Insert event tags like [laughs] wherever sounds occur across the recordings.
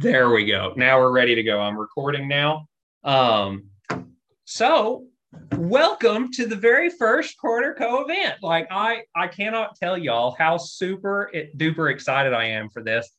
There we go. Now we're ready to go. I'm recording now. Um, so welcome to the very first quarter Co event. Like I, I cannot tell y'all how super duper excited I am for this.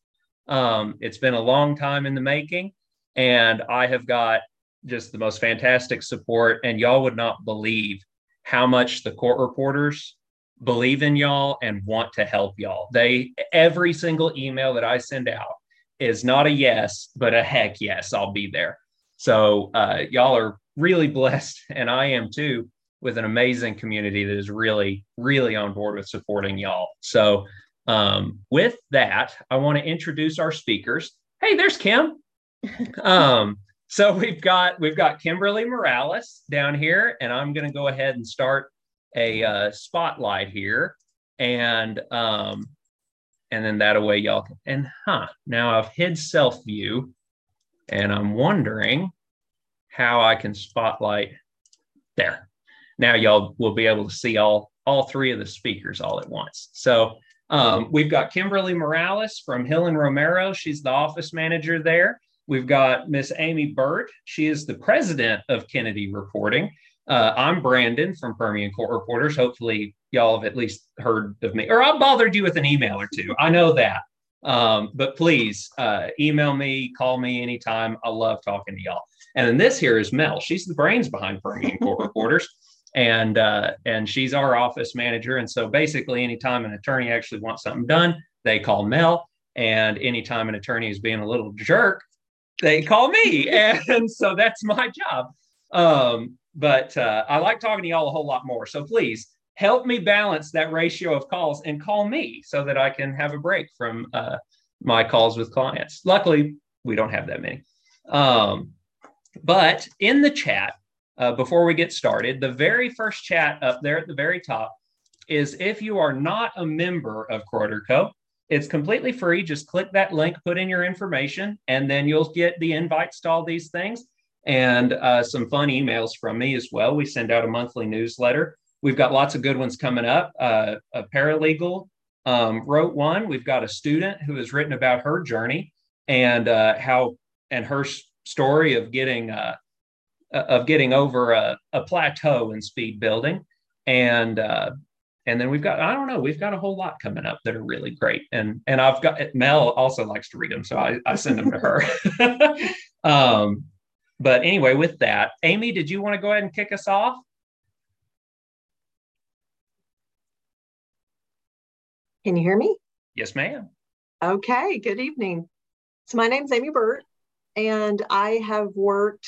Um, it's been a long time in the making, and I have got just the most fantastic support. And y'all would not believe how much the court reporters believe in y'all and want to help y'all. They every single email that I send out is not a yes, but a heck yes, I'll be there. So uh, y'all are really blessed, [laughs] and I am too, with an amazing community that is really, really on board with supporting y'all. So um, with that, I want to introduce our speakers. Hey, there's Kim. [laughs] um, so we've got we've got Kimberly Morales down here, and I'm going to go ahead and start a uh, spotlight here, and um, and then that way y'all can, and huh, now I've hid self view and I'm wondering how I can spotlight there. Now y'all will be able to see all, all three of the speakers all at once. So um, we've got Kimberly Morales from Hill and Romero. She's the office manager there. We've got Miss Amy Burt. She is the president of Kennedy Reporting. Uh, I'm Brandon from Permian Court Reporters. Hopefully, y'all have at least heard of me, or I've bothered you with an email or two. I know that. Um, but please uh, email me, call me anytime. I love talking to y'all. And then this here is Mel. She's the brains behind Permian Court [laughs] Reporters. And uh, and she's our office manager. And so basically, anytime an attorney actually wants something done, they call Mel. And anytime an attorney is being a little jerk, they call me. [laughs] and so that's my job. Um, but uh, I like talking to y'all a whole lot more. So please help me balance that ratio of calls and call me so that I can have a break from uh, my calls with clients. Luckily, we don't have that many. Um, but in the chat, uh, before we get started, the very first chat up there at the very top is if you are not a member of Co. it's completely free. Just click that link, put in your information, and then you'll get the invites to all these things and uh, some fun emails from me as well. We send out a monthly newsletter. We've got lots of good ones coming up. Uh, a paralegal um, wrote one. We've got a student who has written about her journey and uh, how and her story of getting uh, of getting over a, a, plateau in speed building, and uh, and then we've got I don't know we've got a whole lot coming up that are really great. And and I've got Mel also likes to read them, so I, I send them to her. [laughs] um, but anyway, with that, Amy, did you want to go ahead and kick us off? Can you hear me? Yes, ma'am. Okay, good evening. So, my name's Amy Burt, and I have worked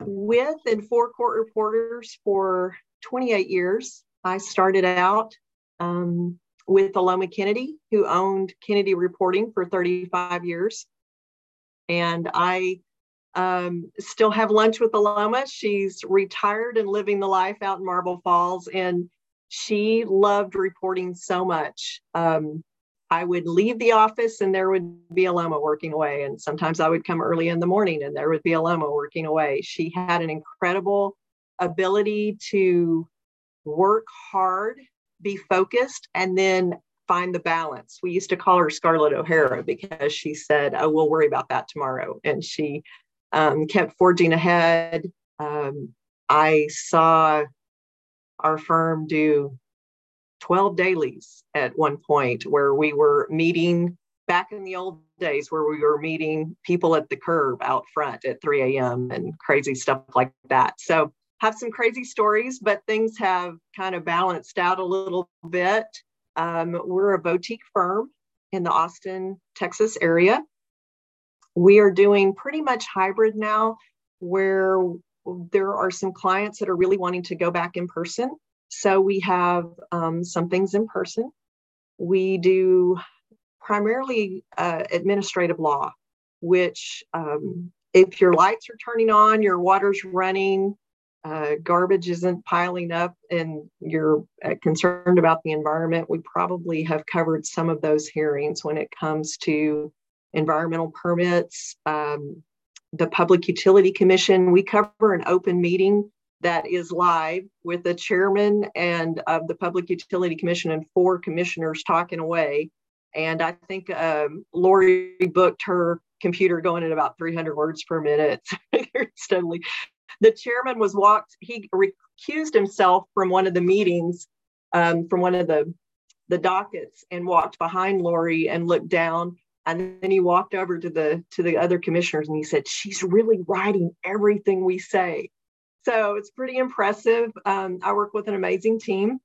with and for court reporters for 28 years. I started out um, with Aloma Kennedy, who owned Kennedy Reporting for 35 years. And I um, still have lunch with Aloma. She's retired and living the life out in Marble Falls. And she loved reporting so much. Um, I would leave the office and there would be Aloma working away. And sometimes I would come early in the morning and there would be Aloma working away. She had an incredible ability to work hard, be focused, and then find the balance. We used to call her Scarlett O'Hara because she said, Oh, we'll worry about that tomorrow. And she um, kept forging ahead. Um, I saw our firm do 12 dailies at one point where we were meeting back in the old days where we were meeting people at the curb out front at 3 a.m. and crazy stuff like that. So have some crazy stories, but things have kind of balanced out a little bit. Um, we're a boutique firm in the Austin, Texas area we are doing pretty much hybrid now where there are some clients that are really wanting to go back in person. So we have um, some things in person. We do primarily uh, administrative law, which um, if your lights are turning on, your water's running, uh, garbage isn't piling up, and you're uh, concerned about the environment, we probably have covered some of those hearings when it comes to environmental permits, um, the Public Utility Commission. We cover an open meeting that is live with the chairman and of the Public Utility Commission and four commissioners talking away. And I think um, Lori booked her computer going at about 300 words per minute. [laughs] steadily. The chairman was walked, he recused himself from one of the meetings, um, from one of the, the dockets, and walked behind Lori and looked down. And then he walked over to the to the other commissioners and he said, "She's really writing everything we say." So it's pretty impressive. Um, I work with an amazing team.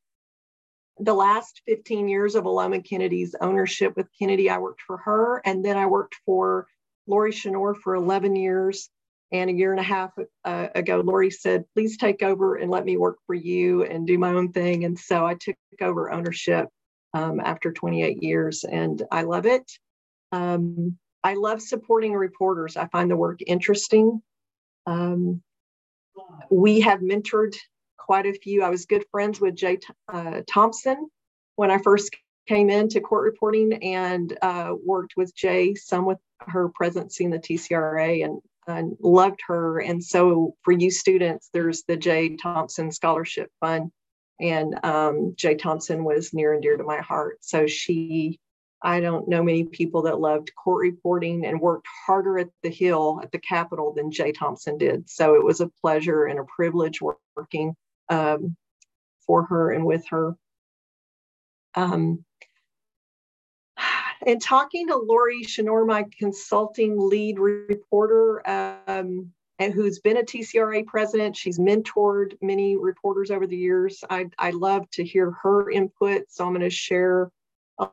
The last 15 years of Aloma Kennedy's ownership with Kennedy, I worked for her, and then I worked for Lori Chenor for 11 years. And a year and a half uh, ago, Lori said, please take over and let me work for you and do my own thing. And so I took over ownership um, after 28 years, and I love it. Um, I love supporting reporters. I find the work interesting. Um, we have mentored quite a few. I was good friends with Jay uh, Thompson when I first came into court reporting and uh, worked with Jay some with her presidency in the TCRA and, and loved her. And so for you students, there's the Jay Thompson Scholarship Fund. And um, Jay Thompson was near and dear to my heart. So she, I don't know many people that loved court reporting and worked harder at the Hill at the Capitol than Jay Thompson did. So it was a pleasure and a privilege working um, for her and with her. Um, and talking to Lori Chenor, my consulting lead reporter, um, and who's been a TCRA president, she's mentored many reporters over the years. I, I love to hear her input, so I'm going to share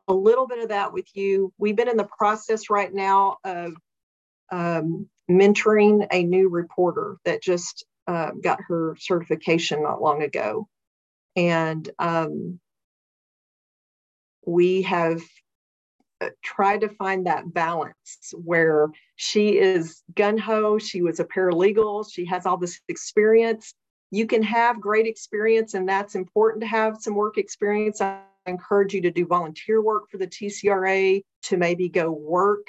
a, little bit of that with you. We've been in the process right now of um, mentoring a new reporter that just uh, got her certification not long ago, and um, we have tried to find that balance where she is gun ho, she was a paralegal, she has all this experience. You can have great experience, and that's important to have some work experience. I encourage you to do volunteer work for the TCRA, to maybe go work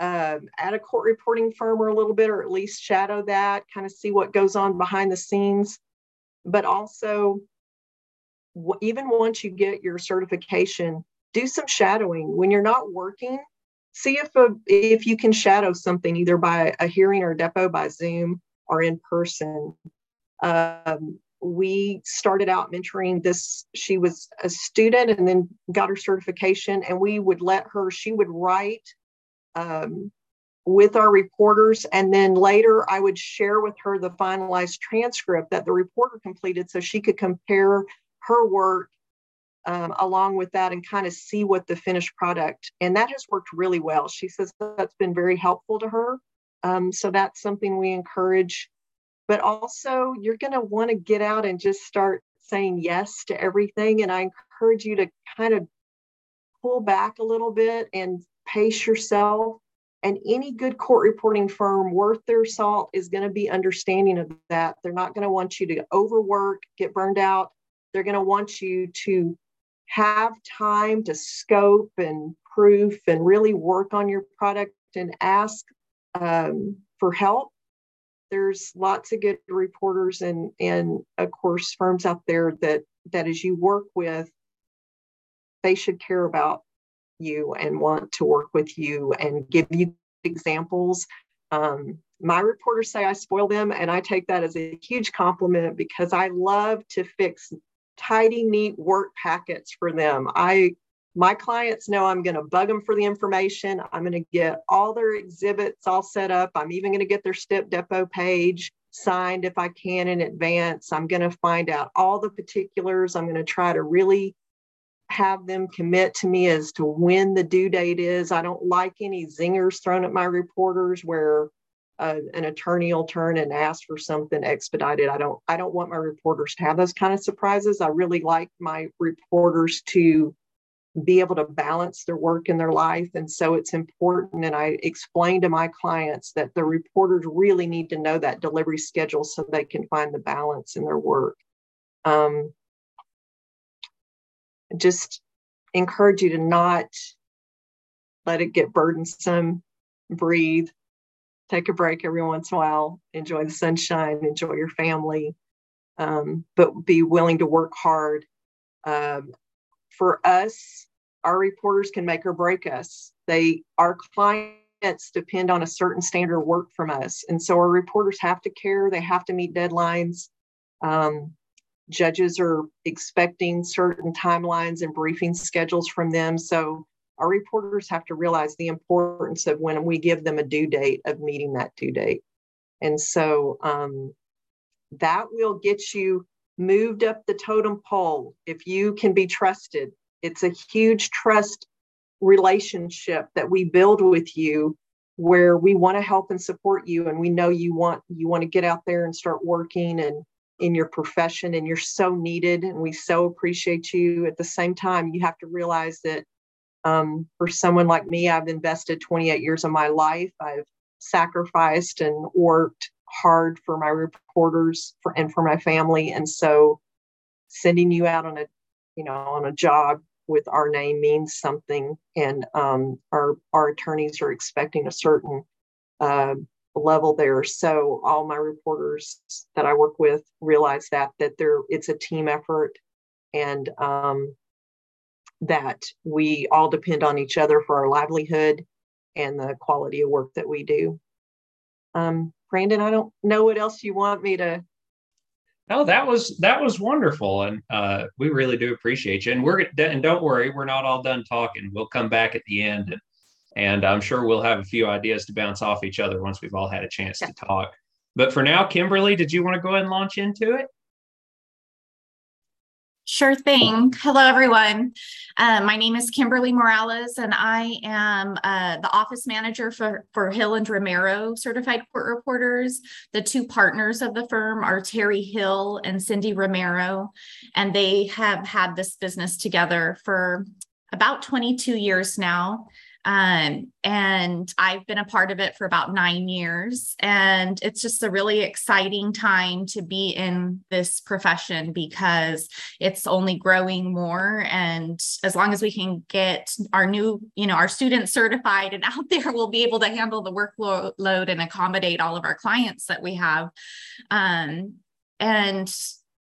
um, at a court reporting firm or a little bit, or at least shadow that, kind of see what goes on behind the scenes. But also, even once you get your certification, do some shadowing when you're not working see if a, if you can shadow something either by a hearing or a depo by zoom or in person um, we started out mentoring this she was a student and then got her certification and we would let her she would write um, with our reporters and then later i would share with her the finalized transcript that the reporter completed so she could compare her work um, along with that and kind of see what the finished product and that has worked really well. She says that's been very helpful to her. Um, so that's something we encourage but also you're going to want to get out and just start saying yes to everything and i encourage you to kind of pull back a little bit and pace yourself and any good court reporting firm worth their salt is going to be understanding of that they're not going to want you to overwork get burned out they're going to want you to have time to scope and proof and really work on your product and ask um, for help. There's lots of good reporters and and of course firms out there that that as you work with, they should care about you and want to work with you and give you examples. Um, my reporters say I spoil them, and I take that as a huge compliment because I love to fix tidy, neat work packets for them. I my clients know I'm going to bug them for the information. I'm going to get all their exhibits all set up. I'm even going to get their STIP depo page signed if I can in advance. I'm going to find out all the particulars. I'm going to try to really have them commit to me as to when the due date is. I don't like any zingers thrown at my reporters where uh, an attorney will turn and ask for something expedited. I don't I don't want my reporters to have those kind of surprises. I really like my reporters to be able to balance their work and their life. And so it's important. And I explain to my clients that the reporters really need to know that delivery schedule so they can find the balance in their work. Um, just encourage you to not let it get burdensome, breathe, take a break every once in a while, enjoy the sunshine, enjoy your family, um, but be willing to work hard. Um, for us, our reporters can make or break us. They, our clients depend on a certain standard of work from us. And so our reporters have to care, they have to meet deadlines. Um, judges are expecting certain timelines and briefing schedules from them. So our reporters have to realize the importance of when we give them a due date of meeting that due date. And so um, that will get you moved up the totem pole if you can be trusted. It's a huge trust relationship that we build with you where we want to help and support you and we know you want you want to get out there and start working and in your profession and you're so needed and we so appreciate you at the same time you have to realize that um, for someone like me i've invested 28 years of my life i've sacrificed and worked hard for my reporters for and for my family. And so sending you out on a you know on a job with our name means something. And um, our our attorneys are expecting a certain uh, level there. So all my reporters that i work with realize that that there it's a team effort. And um, that we all depend on each other for our livelihood and the quality of work that we do. Um, brandon i don't know what else you want me to no that was that was wonderful and uh, we really do appreciate you and we're and don't worry we're not all done talking we'll come back at the end and and I'm sure we'll have a few ideas to bounce off each other once we've all had a chance yeah. to talk. But for now, Kimberly, did you want to go ahead and launch into it? Sure thing. Hello, everyone. Uh, my name is Kimberly Morales, and I am uh, the office manager for, for Hill and Romero certified court reporters. The two partners of the firm are Terry Hill and Cindy Romero, and they have had this business together for about 22 years now. Um, and I've been a part of it for about nine years. And it's just a really exciting time to be in this profession because it's only growing more. And as long as we can get our new, you know, our students certified and [laughs] out there, we'll be able to handle the workload and accommodate all of our clients that we have. Um, and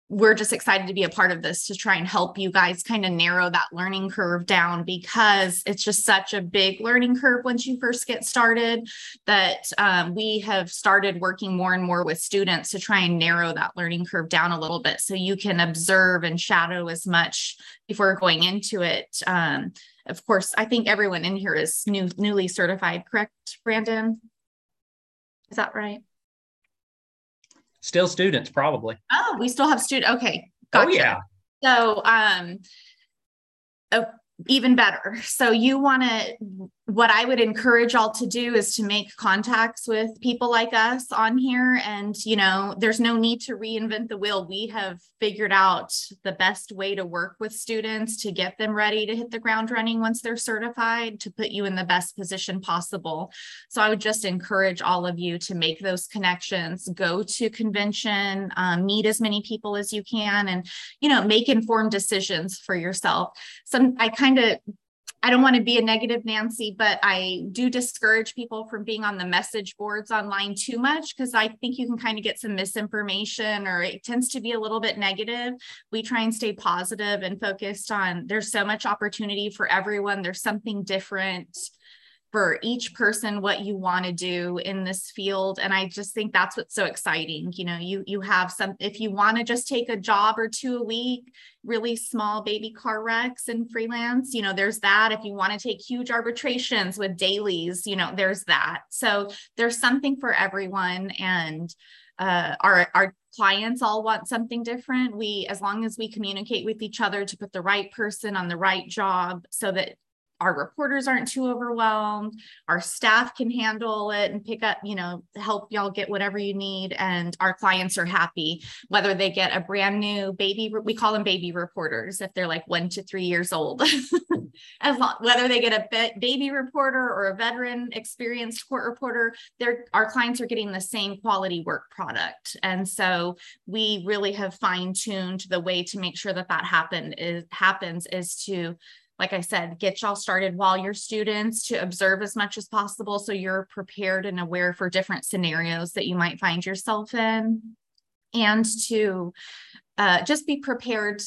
we're just excited to be a part of this to try and help you guys kind of narrow that learning curve down because it's just such a big learning curve once you first get started that um, we have started working more and more with students to try and narrow that learning curve down a little bit so you can observe and shadow as much before going into it. Um, of course i think everyone in here is new newly certified correct brandon? Is that right Still students, probably. Oh, we still have student. Okay. Gotcha. Oh, yeah. So, um, oh, even better. So you want to what I would encourage all to do is to make contacts with people like us on here. And, you know, there's no need to reinvent the wheel. We have figured out the best way to work with students to get them ready to hit the ground running once they're certified to put you in the best position possible. So I would just encourage all of you to make those connections, go to convention, um, meet as many people as you can, and, you know, make informed decisions for yourself. Some, I kind of I don't want to be a negative Nancy, but I do discourage people from being on the message boards online too much because I think you can kind of get some misinformation or it tends to be a little bit negative. We try and stay positive and focused on there's so much opportunity for everyone. There's something different for each person what you want to do in this field. And i just think that's what's so exciting you know you you have some if you want to just take a job or two a week really small baby car wrecks and freelance you know there's that. If you want to take huge arbitrations with dailies you know there's that. So there's something for everyone and uh, our our clients all want something different. We as long as we communicate with each other to put the right person on the right job so that our reporters aren't too overwhelmed. Our staff can handle it and pick up you know help y'all get whatever you need and our clients are happy. Whether they get a brand new baby we call them baby reporters if they're like one to three years old. [laughs] As long whether they get a baby reporter or a veteran experienced court reporter they're our clients are getting the same quality work product. And so we really have fine-tuned the way to make sure that that happen is happens is to like I said, get y'all started while you're students to observe as much as possible so you're prepared and aware for different scenarios that you might find yourself in, and to uh, just be prepared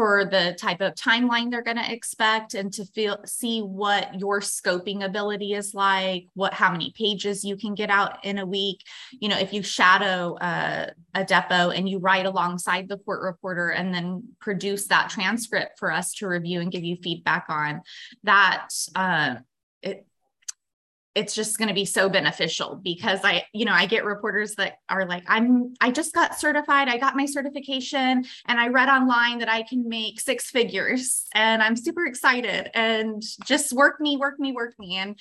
for the type of timeline they're going to expect and to feel see what your scoping ability is like what how many pages you can get out in a week. You know if you shadow uh, a depo and you write alongside the court reporter and then produce that transcript for us to review and give you feedback on that uh, it, it's just going to be so beneficial because I, you know, I get reporters that are like, I'm, I just got certified. I got my certification and I read online that I can make six figures and I'm super excited and just work me, work me, work me. And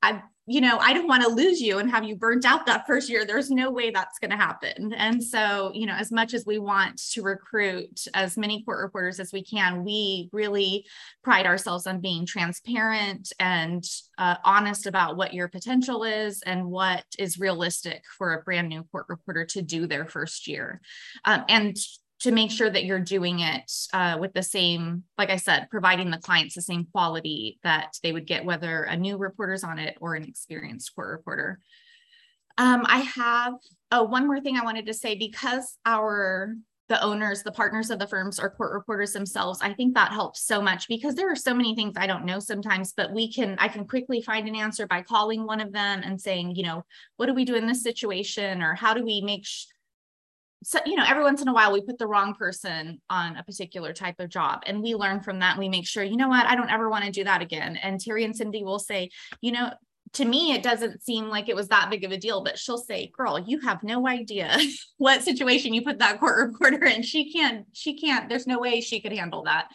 I, you know, I don't want to lose you and have you burnt out that first year. There's no way that's going to happen. And so, you know, as much as we want to recruit as many court reporters as we can, we really pride ourselves on being transparent and uh, honest about what your potential is and what is realistic for a brand new court reporter to do their first year. Um, and to make sure that you're doing it uh, with the same, like I said, providing the clients the same quality that they would get whether a new reporter's on it or an experienced court reporter. Um, I have oh, one more thing I wanted to say because our the owners, the partners of the firms are court reporters themselves. I think that helps so much because there are so many things I don't know sometimes, but we can, I can quickly find an answer by calling one of them and saying, you know, what do we do in this situation? Or how do we make so you know every once in a while we put the wrong person on a particular type of job and we learn from that and we make sure you know what? I don't ever want to do that again. And terry and cindy will say you know to me it doesn't seem like it was that big of a deal but she'll say girl you have no idea [laughs] what situation you put that court reporter [laughs] in. She can't she can't there's no way she could handle that.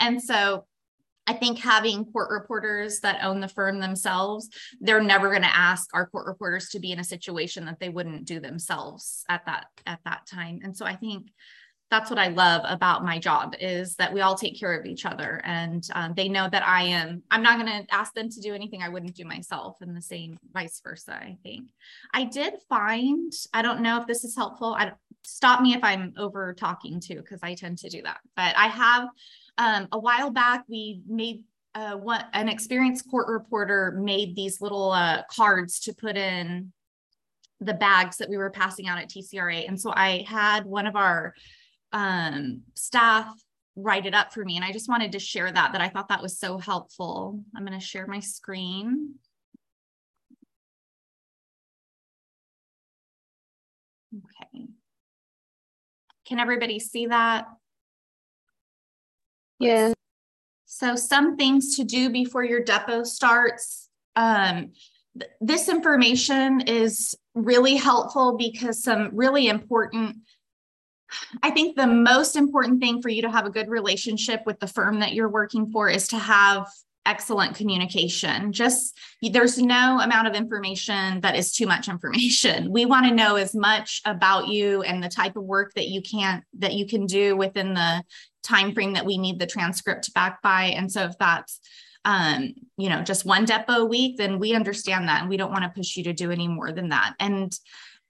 And so I think having court reporters that own the firm themselves, they're never going to ask our court reporters to be in a situation that they wouldn't do themselves at that at that time. And so I think that's what I love about my job is that we all take care of each other and um, they know that I am, I'm not going to ask them to do anything I wouldn't do myself and the same vice versa, I think. I did find, I don't know if this is helpful. I stop me if I'm over talking too, because I tend to do that, but I have um, a while back, we made uh, what an experienced court reporter made these little uh, cards to put in the bags that we were passing out at TCRA. And so I had one of our um, staff write it up for me. And I just wanted to share that, that I thought that was so helpful. I'm going to share my screen. Okay. Can everybody see that? Yeah. So some things to do before your depo starts. Um, th this information is really helpful because some really important I think the most important thing for you to have a good relationship with the firm that you're working for is to have excellent communication. Just there's no amount of information that is too much information. We want to know as much about you and the type of work that you can that you can do within the time frame that we need the transcript back by. And so if that's um, you know, just one depo a week, then we understand that and we don't want to push you to do any more than that. And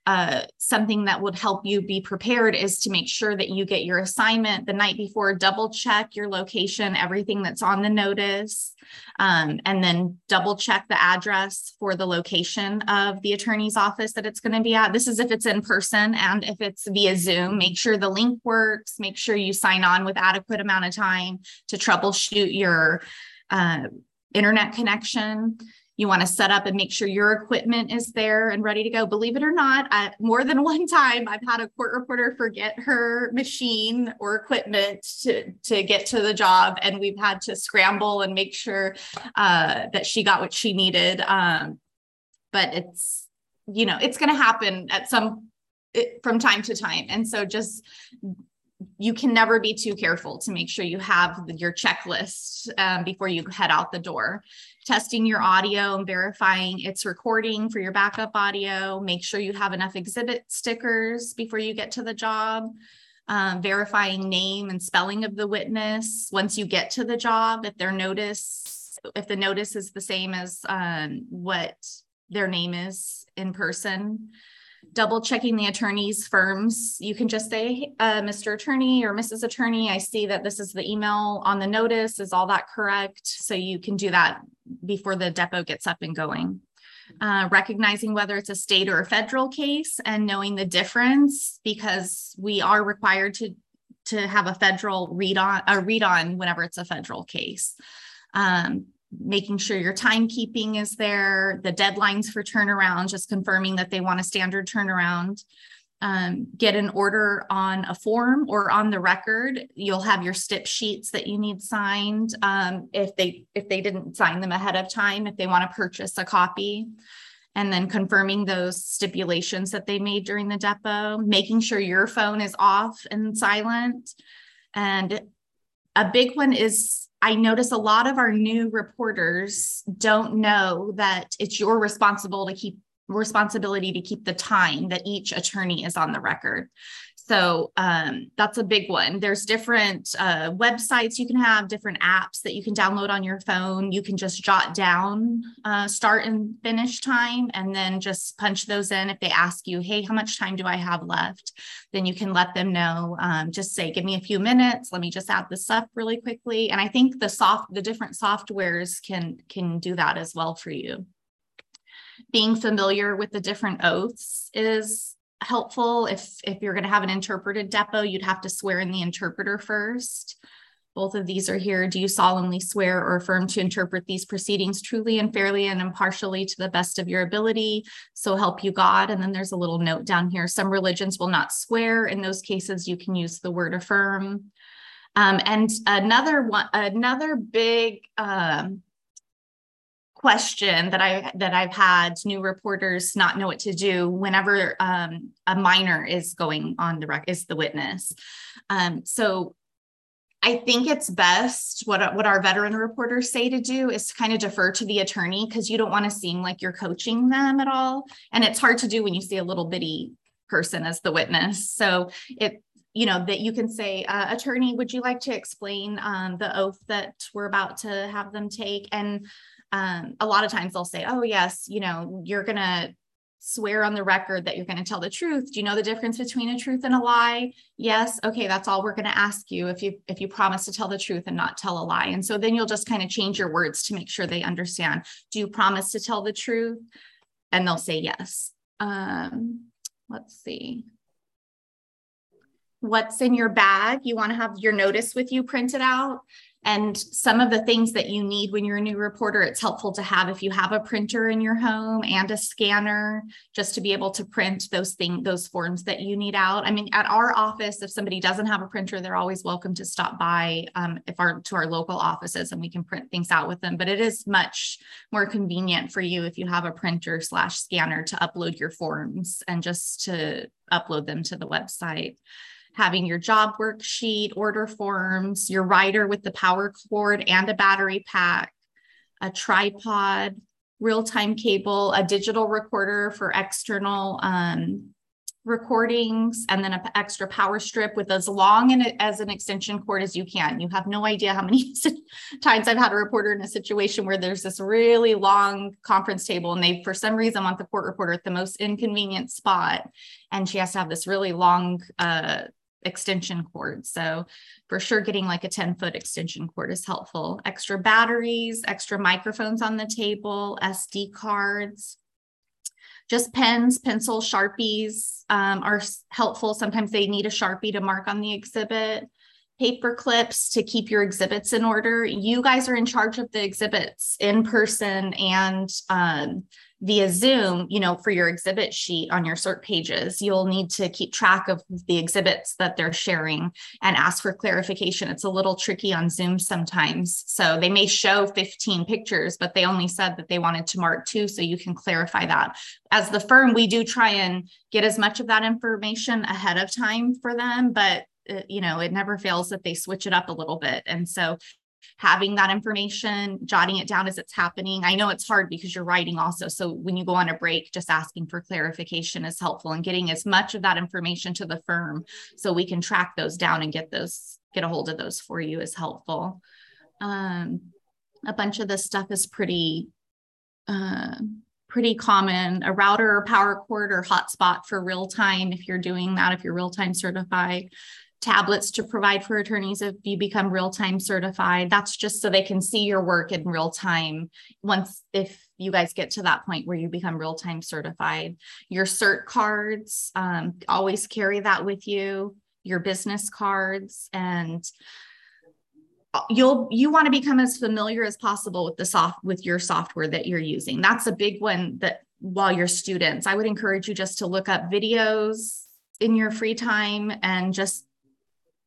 uh, something that would help you be prepared is to make sure that you get your assignment the night before, double check your location, everything that's on the notice, um, and then double check the address for the location of the attorney's office that it's going to be at. This is if it's in person and if it's via Zoom, make sure the link works, make sure you sign on with adequate amount of time to troubleshoot your uh, internet connection you want to set up and make sure your equipment is there and ready to go. Believe it or not, I, more than [laughs] one time I've had a court reporter forget her machine or equipment to, to get to the job, and we've had to scramble and make sure uh, that she got what she needed. Um, but it's you know it's going to happen at some it, from time to time, and so just you can never be too careful to make sure you have your checklist um, before you head out the door testing your audio and verifying it's recording for your backup audio. Make sure you have enough exhibit stickers before you get to the job. Um, verifying name and spelling of the witness once you get to the job. If their notice, if the notice is the same as um, what their name is in person, double checking the attorney's firms. You can just say, uh, Mr. Attorney or Mrs. Attorney, I see that this is the email on the notice. Is all that correct? So you can do that before the depo gets up and going. Uh, recognizing whether it's a state or a federal case and knowing the difference because we are required to to have a federal read on a read on whenever it's a federal case. Um, making sure your timekeeping is there, the deadlines for turnaround, just confirming that they want a standard turnaround. Um, get an order on a form or on the record. You'll have your stip sheets that you need signed um, if they if they didn't sign them ahead of time. If they want to purchase a copy, and then confirming those stipulations that they made during the depo, making sure your phone is off and silent, and a big one is I notice a lot of our new reporters don't know that it's your responsible to keep responsibility to keep the time that each attorney is on the record. So um, that's a big one. There's different uh, websites you can have, different apps that you can download on your phone. You can just jot down uh, start and finish time and then just punch those in. If they ask you, hey, how much time do I have left? Then you can let them know. Um, just say, give me a few minutes. Let me just add this up really quickly. And I think the soft, the different softwares can can do that as well for you. Being familiar with the different oaths is helpful. If if you're going to have an interpreted depo you'd have to swear in the interpreter first. Both of these are here. Do you solemnly swear or affirm to interpret these proceedings truly and fairly and impartially to the best of your ability? So help you god. And then there's a little note down here. Some religions will not swear. In those cases you can use the word affirm. Um, and another one another big um, question that I that I've had new reporters not know what to do whenever um, a minor is going on the rec is the witness. Um, so I think it's best what what our veteran reporters say to do is to kind of defer to the attorney because you don't want to seem like you're coaching them at all, and it's hard to do when you see a little bitty person as the witness. So it you know that you can say uh, attorney would you like to explain um, the oath that we're about to have them take and um, a lot of times they'll say, oh, yes, you know, you're going to swear on the record that you're going to tell the truth. Do you know the difference between a truth and a lie? Yes. Okay, that's all we're going to ask you if you if you promise to tell the truth and not tell a lie. And so then you'll just kind of change your words to make sure they understand. Do you promise to tell the truth? And they'll say yes. Um, let's see. What's in your bag? You want to have your notice with you printed out and some of the things that you need when you're a new reporter it's helpful to have if you have a printer in your home and a scanner just to be able to print those things those forms that you need out. I mean at our office if somebody doesn't have a printer they're always welcome to stop by um, if our to our local offices and we can print things out with them. But it is much more convenient for you if you have a printer slash scanner to upload your forms and just to upload them to the website having your job worksheet, order forms, your writer with the power cord and a battery pack, a tripod, real time cable, a digital recorder for external um, recordings, and then an extra power strip with as long an, as an extension cord as you can. You have no idea how many [laughs] times I've had a reporter in a situation where there's this really long conference table and they, for some reason, want the court reporter at the most inconvenient spot. And she has to have this really long uh, extension cord. So for sure, getting like a 10 foot extension cord is helpful. Extra batteries, extra microphones on the table, SD cards, just pens, pencils, Sharpies um, are helpful. Sometimes they need a Sharpie to mark on the exhibit. Paper clips to keep your exhibits in order. You guys are in charge of the exhibits in person and um, via Zoom, you know, for your exhibit sheet on your CERT pages, you'll need to keep track of the exhibits that they're sharing and ask for clarification. It's a little tricky on Zoom sometimes. So they may show 15 pictures, but they only said that they wanted to mark two. So you can clarify that. As the firm, we do try and get as much of that information ahead of time for them, but you know, it never fails that they switch it up a little bit. And so having that information, jotting it down as it's happening. I know it's hard because you're writing also. So when you go on a break, just asking for clarification is helpful and getting as much of that information to the firm so we can track those down and get those, get a hold of those for you is helpful. Um, a bunch of this stuff is pretty, uh, pretty common. A router or power cord or hotspot for real time if you're doing that, if you're real time certified tablets to provide for attorneys if you become real time certified. That's just so they can see your work in real time once if you guys get to that point where you become real time certified. Your CERT cards, um, always carry that with you. your business cards and uh, you'll you want to become as familiar as possible with the soft with your software that you're using that's a big one that while you're students i would encourage you just to look up videos in your free time and just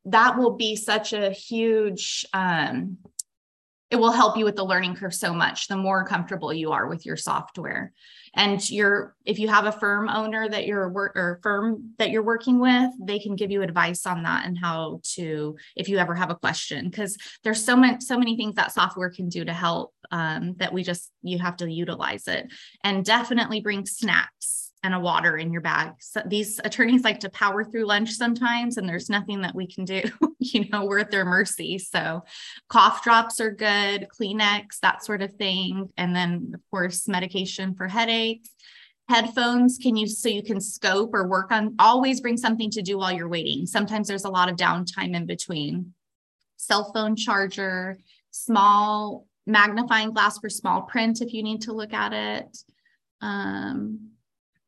that will be such a huge um, it will help you with the learning curve so much the more comfortable you are with your software. And you're if you have a firm owner that you're work or firm that you're working with they can give you advice on that and how to if you ever have a question. Because there's so much so many things that software can do to help um, that we just you have to utilize it. And definitely bring snacks and a water in your bag. So these attorneys like to power through lunch sometimes, and there's nothing that we can do. [laughs] you know, we're at their mercy. So cough drops are good, Kleenex, that sort of thing. And then, of course, medication for headaches. Headphones can you so you can scope or work on always bring something to do while you're waiting. Sometimes there's a lot of downtime in between. Cell phone charger, small magnifying glass for small print if you need to look at it. Um,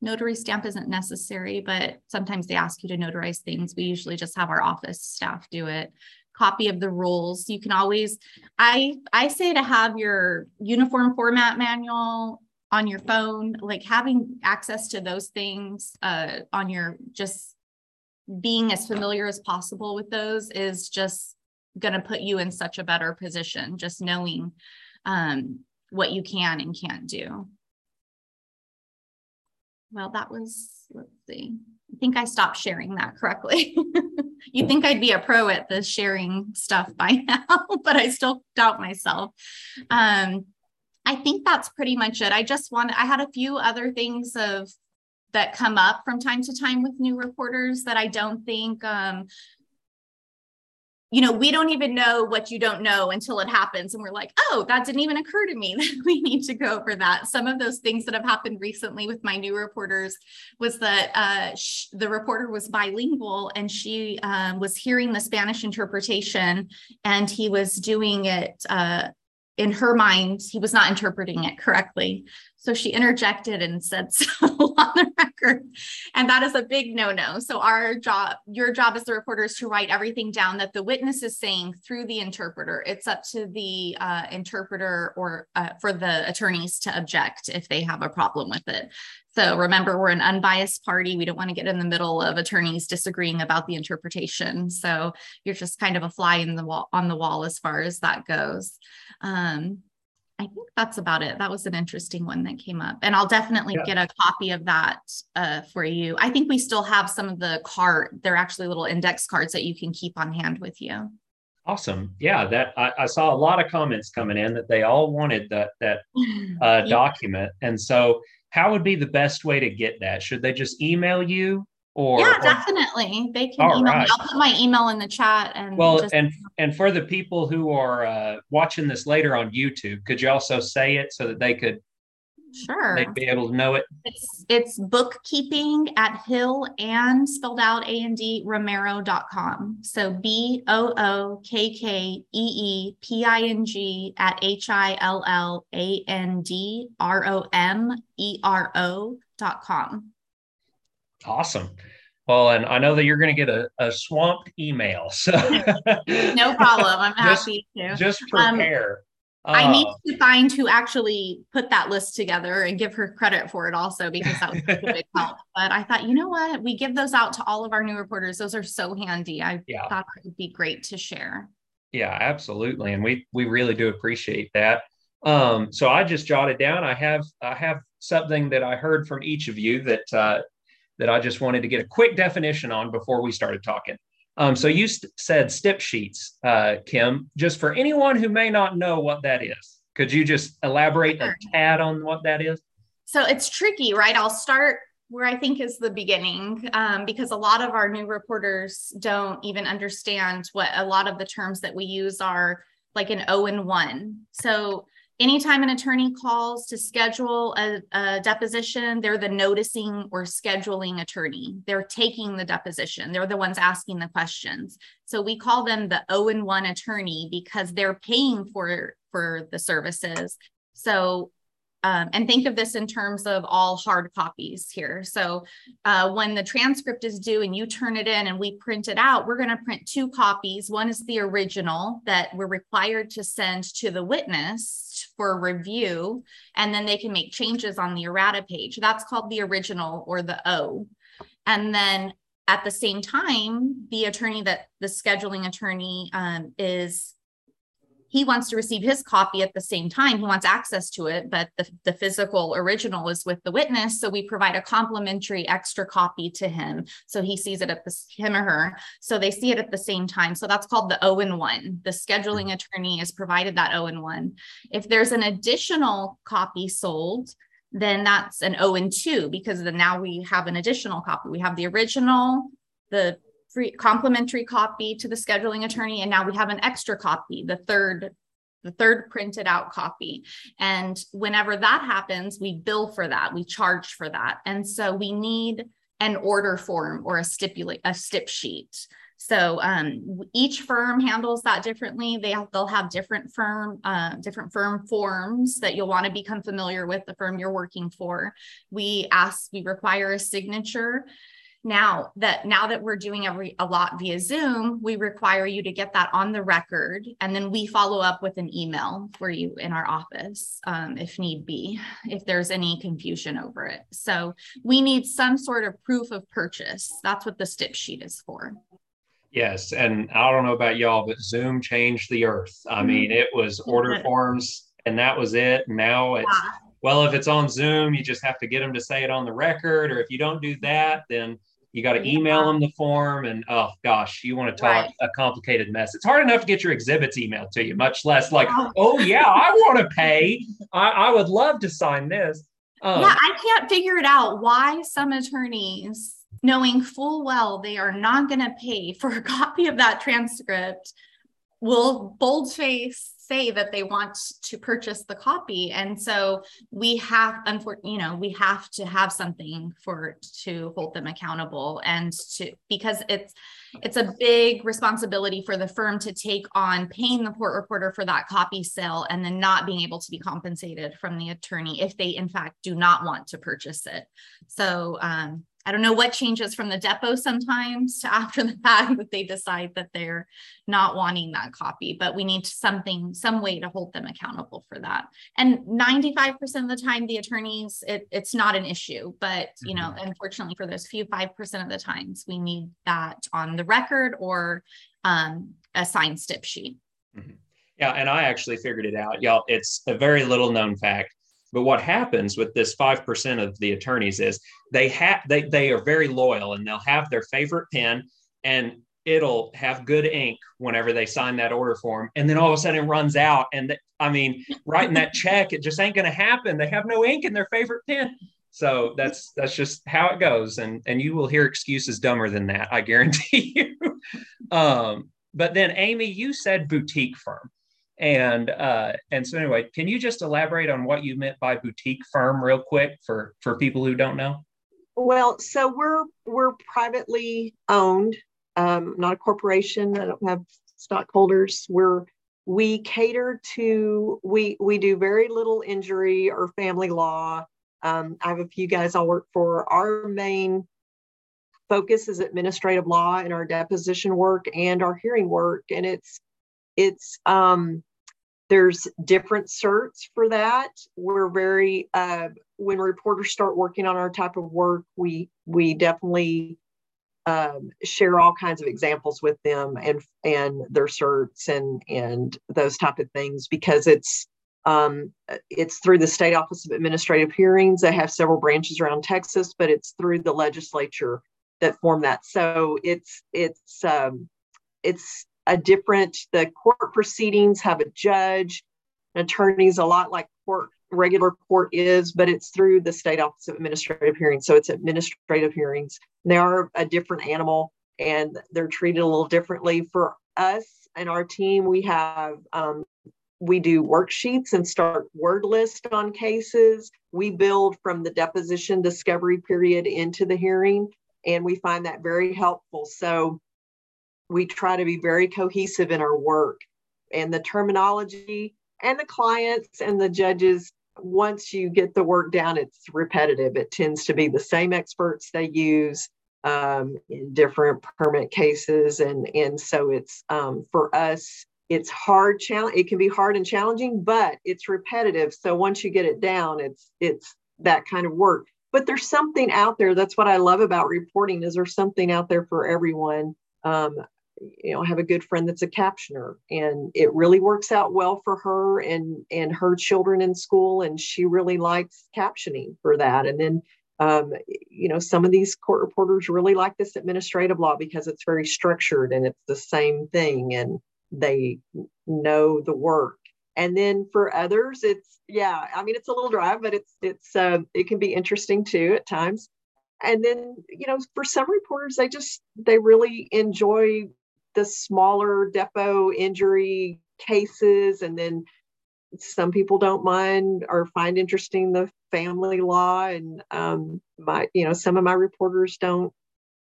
notary stamp isn't necessary, but sometimes they ask you to notarize things. We usually just have our office staff do it. Copy of the rules. You can always, I I say to have your uniform format manual on your phone, like having access to those things uh, on your just being as familiar as possible with those is just going to put you in such a better position, just knowing um, what you can and can't do well, that was, let's see, I think I stopped sharing that correctly. [laughs] you think I'd be a pro at the sharing stuff by [laughs] now, but I still doubt myself. Um, I think that's pretty much it. I just wanted, I had a few other things of that come up from time to time with new reporters that I don't think um, you know, we don't even know what you don't know until it happens. And we're like, oh, that didn't even occur to me [laughs] that we need to go over that. Some of those things that have happened recently with my new reporters was that uh, sh- the reporter was bilingual and she um, was hearing the Spanish interpretation and he was doing it. Uh, in her mind, he was not interpreting it correctly. So she interjected and said [laughs] so on the record. And that is a big no no. So, our job, your job as the reporter is to write everything down that the witness is saying through the interpreter. It's up to the uh, interpreter or uh, for the attorneys to object if they have a problem with it. So, remember, we're an unbiased party. We don't want to get in the middle of attorneys disagreeing about the interpretation. So, you're just kind of a fly in the wall on the wall as far as that goes. Um, I think that's about it. That was an interesting one that came up. And I'll definitely yeah. get a copy of that uh, for you. I think we still have some of the card. They're actually little index cards that you can keep on hand with you. Awesome. Yeah, that I, I saw a lot of comments coming in that they all wanted that that [laughs] uh, yeah. document. And so how would be the best way to get that? Should they just email you or yeah, definitely. They can email right. me. I'll put my email in the chat and well, just... and and for the people who are uh, watching this later on YouTube, could you also say it so that they could sure they'd be able to know it? It's it's bookkeeping at Hill and spelled out A and D Romero.com. So B O O K K E E P I N G at H I L L A N D R O M E R O dot com. Awesome. Well, and I know that you're going to get a, a swamped email. So [laughs] no problem. I'm happy just, to. Just um, prepare. Um, uh, I need to find who actually put that list together and give her credit for it also because that was a [laughs] big help. But I thought, you know what? We give those out to all of our new reporters. Those are so handy. I yeah. thought it would be great to share. Yeah, absolutely. And we we really do appreciate that. Um, so I just jotted down. I have I have something that I heard from each of you that uh, that I just wanted to get a quick definition on before we started talking. Um, so you st- said stip sheets, uh, Kim. Just for anyone who may not know what that is, could you just elaborate a tad on what that is? So it's tricky, right? I'll start where I think is the beginning, um, because a lot of our new reporters don't even understand what a lot of the terms that we use are like an O and one. So anytime an attorney calls to schedule a, a, deposition, they're the noticing or scheduling attorney. They're taking the deposition. They're the ones asking the questions. So we call them the O and one attorney because they're paying for for the services. So um, and think of this in terms of all hard copies here. So uh, when the transcript is due and you turn it in and we print it out, we're going to print two copies. One is the original that we're required to send to the witness for review, and then they can make changes on the errata page. That's called the original or the O. And then at the same time, the attorney that the scheduling attorney um, is he wants to receive his copy at the same time. He wants access to it, but the, the physical original is with the witness. So we provide a complimentary extra copy to him. So he sees it at the him or her. So they see it at the same time. So that's called the O and one. The scheduling mm-hmm. attorney is provided that O and one. If there's an additional copy sold, then that's an O and two because then now we have an additional copy. We have the original, the free complimentary copy to the scheduling attorney and now we have an extra copy the third the third printed out copy and whenever that happens we bill for that we charge for that and so we need an order form or a stipulate a stip sheet so um, each firm handles that differently. They have, they'll have different firm uh, different firm forms that you'll want to become familiar with the firm you're working for. We ask we require a signature now that now that we're doing every a lot via zoom we require you to get that on the record and then we follow up with an email for you in our office um, if need be if there's any confusion over it. So we need some sort of proof of purchase. That's what the stip sheet is for. Yes and i don't know about y'all but zoom changed the earth. I mm-hmm. mean it was order forms and that was it. Now it's well if it's on zoom you just have to get them to say it on the record or if you don't do that then you got to email them the form, and oh gosh, you want to talk right. a complicated mess. It's hard enough to get your exhibits emailed to you, much less like, oh, oh yeah, I want to [laughs] pay. I, I, would love to sign this. Um, yeah, I can't figure it out why some attorneys, knowing full well they are not going to pay for a [laughs] copy of that transcript, will boldface say that they want to purchase the copy. And so we have unfortunately you know we have to have something for to hold them accountable and to because it's it's a big responsibility for the firm to take on paying the court reporter for that copy sale and then not being able to be compensated from the attorney if they in fact do not want to purchase it. So um, I don't know what changes from the depo sometimes to after the [laughs] fact that they decide that they're not wanting that copy, but we need something, some way to hold them accountable for that. And 95% of the time, the attorneys, it, it's not an issue, but you know, mm-hmm. unfortunately for those few 5% of the times, we need that on the record or um, a signed stip sheet. Mm-hmm. Yeah, and I actually figured it out. Y'all, it's a very little known fact but what happens with this 5% of the attorneys is they have they they are very loyal and they'll have their favorite pen and it'll have good ink whenever they sign that order form. And then all of a sudden it runs out and th- i mean writing that check it just ain't going to happen. They have no ink in their favorite pen. So that's that's just how it goes. And and you will hear excuses dumber than that i guarantee [laughs] you. Um but then amy you said boutique firm and uh, and so anyway, can you just elaborate on what you meant by boutique firm real quick for for people who don't know? Well, so we're we're privately owned, um, not a corporation. I don't have stockholders. We're we cater to we we do very little injury or family law. Um, I have a few guys I work for. Our main focus is administrative law in our deposition work and our hearing work, and it's it's um, there's different certs for that. We're very uh, when reporters start working on our type of work, we we definitely um, share all kinds of examples with them and and their certs and and those type of things because it's um, it's through the state office of administrative hearings they have several branches around texas but it's through the legislature that form that so it's it's um, it's a different the court proceedings have a judge attorneys a lot like court regular court is but it's through the state office of administrative hearings. So it's administrative hearings. They are a different animal and they're treated a little differently. For us and our team we have um, we do worksheets and start word list on cases. We build from the deposition discovery period into the hearing and we find that very helpful. So we try to be very cohesive in our work and the terminology and the clients and the judges once you get the work down, it's repetitive. It tends to be the same experts they use um, in different permit cases, and and so it's um, for us. It's hard challenge. It can be hard and challenging, but it's repetitive. So once you get it down, it's it's that kind of work. But there's something out there. That's what I love about reporting. Is there's something out there for everyone. Um, you know, have a good friend that's a captioner and it really works out well for her and and her children in school and she really likes captioning for that. And then um, you know, some of these court reporters really like this administrative law because it's very structured and it's the same thing and they know the work. And then for others, it's yeah, I mean it's a little dry, but it's it's uh, it can be interesting too at times and then you know for some reporters they just they really enjoy the smaller depo injury cases and then some people don't mind or find interesting the family law. And um, my you know some of my reporters don't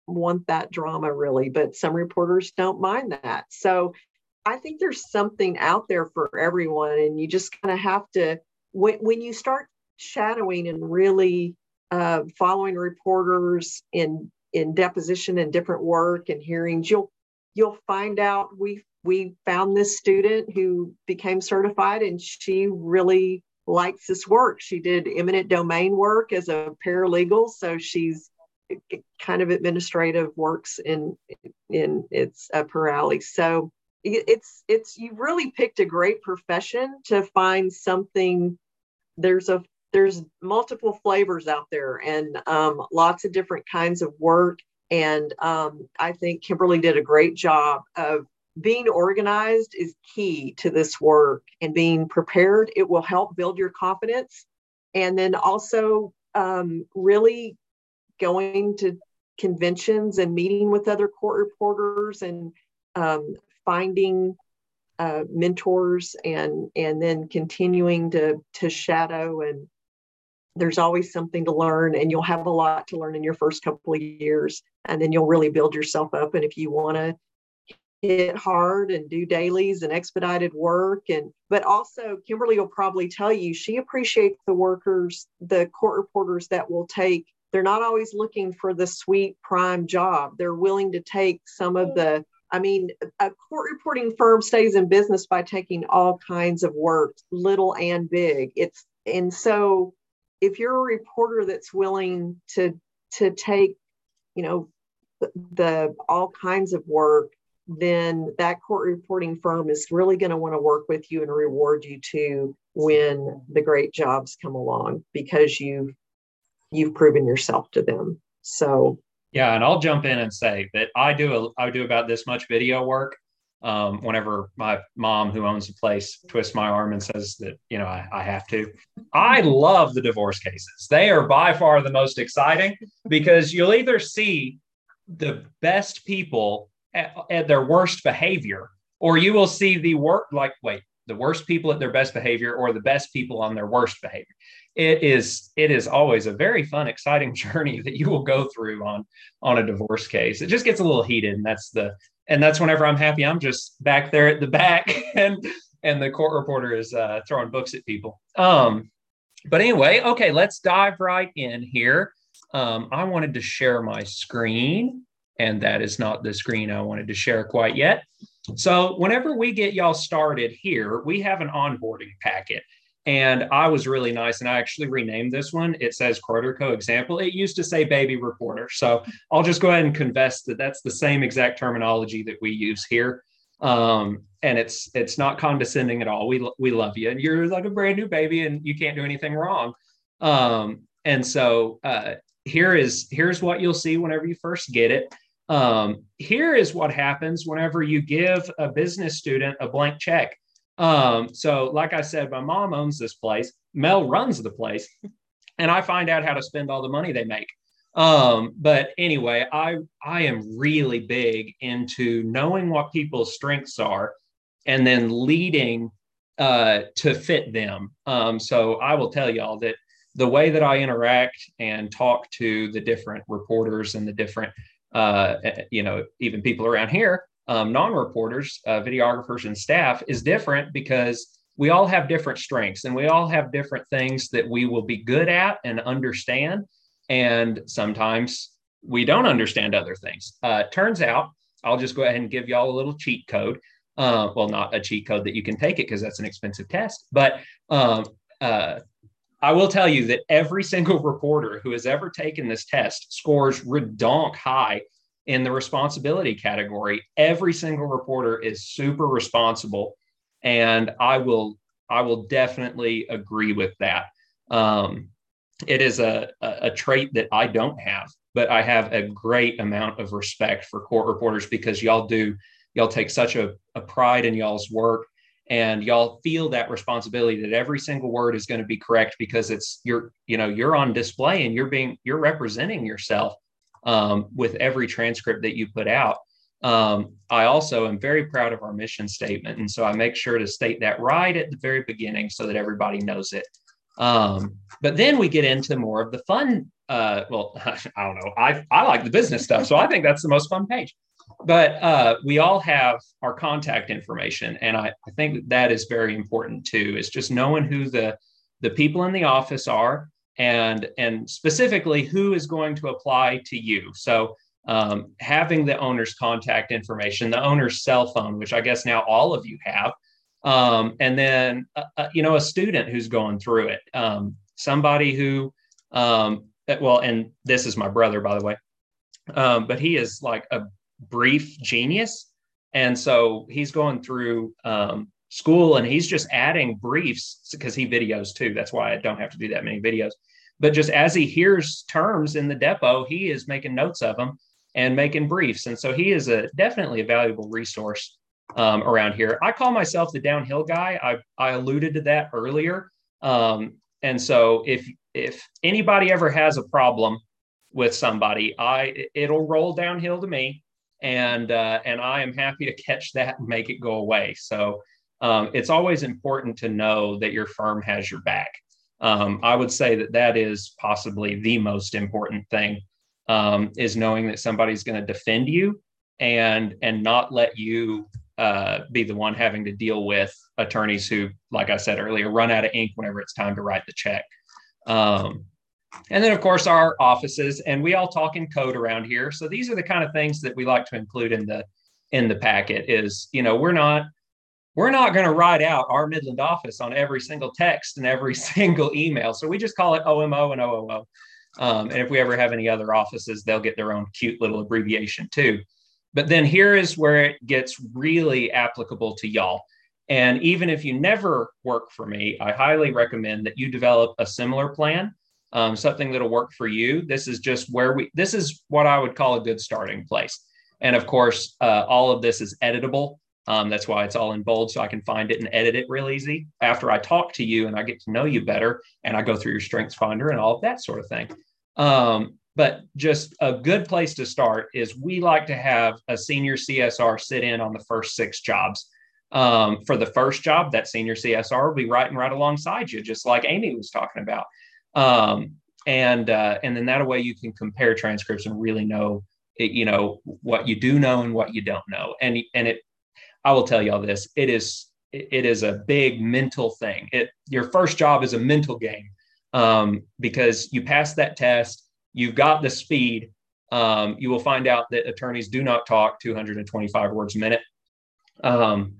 want that drama really but some reporters don't mind that. So i think there's something out there for everyone and you just kind of have to when, when you start shadowing and really uh, following reporters in in deposition and different work and hearings you'll you'll find out we we found this student who became certified and she really likes this work. She did eminent domain work as a paralegal, so she's kind of administrative works in in its uh, alley. So it's it's you really picked a great profession to find something. There's a there's multiple flavors out there and um, lots of different kinds of work and um, I think Kimberly did a great job of being organized is key to this work and being prepared. It will help build your confidence. And then also um, really going to conventions and meeting with other court reporters and um, finding uh, mentors and and then continuing to to shadow and there's always something to learn and you'll have a lot to learn in your first couple of years and then you'll really build yourself up and if you want to hit hard and do dailies and expedited work and but also kimberly will probably tell you she appreciates the workers the court reporters that will take they're not always looking for the sweet prime job. They're willing to take some of the i mean a court reporting firm stays in business by taking all kinds of work little and big. It's and so if you're a reporter that's willing to to take you know the, the all kinds of work then that court reporting firm is really going to want to work with you and reward you too when the great jobs come along because you've you've proven yourself to them. So yeah and i'll jump in and say that i do a, i do about this much video work um, whenever my mom, who owns the place, twists my arm and says that, you know, I, I, have to. I love the divorce cases. They are by far the most exciting because you'll either see the best people at, at their worst behavior, or you will see the work, like, wait, the worst people at their best behavior or the best people on their worst behavior. It is it is always a very fun, exciting [laughs] journey that you will go through on on a divorce case. It just gets a little heated, and that's the and that's whenever I'm happy. I'm just back there at the back, [laughs] and and the court reporter is uh, throwing books at people. Um, but anyway, okay, let's dive right in here. Um, I wanted to share my screen, and that is not the screen I wanted to share quite yet. So, whenever we get y'all started here, we have an onboarding packet. And I was really nice, and I actually renamed this one. It says Co example. It used to say baby reporter. So I'll just go ahead and confess that that's the same exact terminology that we use here. Um, and it's it's not condescending at all. We we love you, and you're like a brand new baby, and you can't do anything wrong. Um, and so uh, here is here's what you'll see whenever you first get it. Um, here is what happens whenever you give a business student a blank check. Um, so, like I said, my mom owns this place. Mel runs the place, and I find out how to spend all the money they make. Um, but anyway, I I am really big into knowing what people's strengths are, and then leading uh, to fit them. Um, so I will tell y'all that the way that I interact and talk to the different reporters and the different, uh, you know, even people around here um, non-reporters, uh, videographers, and staff is different because we all have different strengths and we all have different things that we will be good at and understand. And sometimes we don't understand other things. Uh, turns out, I'll just go ahead and give y'all a little cheat code. Uh, well, not a cheat code that you can take it because that's an expensive test, but um, uh, I will tell you that every single reporter who has ever taken this test scores redonk high in the responsibility category. Every single reporter is super responsible, and I will I will definitely agree with that. Um, it is a, a trait that I don't have, but I have a great amount of respect for court reporters because y'all do y'all take such a, a pride in y'all's work and y'all feel that responsibility that every single word is going to be correct because it's you're you know you're on display and you're being you're representing yourself um, with every transcript that you put out. Um, i also am very proud of our mission statement. And so i make sure to state that right at the very beginning so that everybody knows it. Um, but then we get into more of the fun uh, well [laughs] i don't know. I, I like the business stuff so i think that's the most fun page. But uh, we all have our contact information and I, I think that is very important too is just knowing who the the people in the office are and and specifically who is going to apply to you so um, having the owner's contact information the owner's cell phone which i guess now all of you have um, and then uh, uh you know a student who's going through it um, somebody who um, well and this is my brother by the way um, but he is like a brief genius. And so he's going through um, school and he's just adding briefs because he videos too. That's why I don't have to do that many videos. But just as he hears terms in the depo, he is making notes of them and making briefs. And so he is a definitely a valuable resource um, around here. I call myself the downhill guy. I, I alluded to that earlier. Um, and so if if anybody ever has a problem with somebody, I it'll roll downhill to me and uh, and I am happy to catch that and make it go away. So um, it's always important to know that your firm has your back. Um, I would say that that is possibly the most important thing um, is knowing that somebody's going to defend you and and not let you uh, be the one having to deal with attorneys who, like I said earlier, run out of ink whenever it's time to write the check. Um, and then, of course, our offices, and we all talk in code around here. So these are the kind of things that we like to include in the in the packet. Is you know we're not we're not going to write out our Midland office on every single text and every [laughs] single email. So we just call it OMO and OOO. Um, and if we ever have any other offices, they'll get their own cute little abbreviation too. But then here is where it gets really applicable to y'all. And even if you never work for me, I highly recommend that you develop a similar plan um, something that'll work for you. This is just where we, this is what I would call a good starting place. And of course, uh, all of this is editable. Um, that's why it's all in bold, so I can find it and edit it real easy after I talk to you and I get to know you better and I go through your strengths finder and all of that sort of thing. Um, but just a good place to start is we like to have a senior CSR sit in on the first six jobs. Um, for the first job, that senior CSR will be writing right alongside you, just like Amy was talking about. Um, and uh, and then that way you can compare transcripts and really know you know what you do know and what you don't know. And and it, I will tell you all this. It is it is a big mental thing. It your first job is a mental game um, because you pass that test, you've got the speed. Um, you will find out that attorneys do not talk 225 words a minute. Um,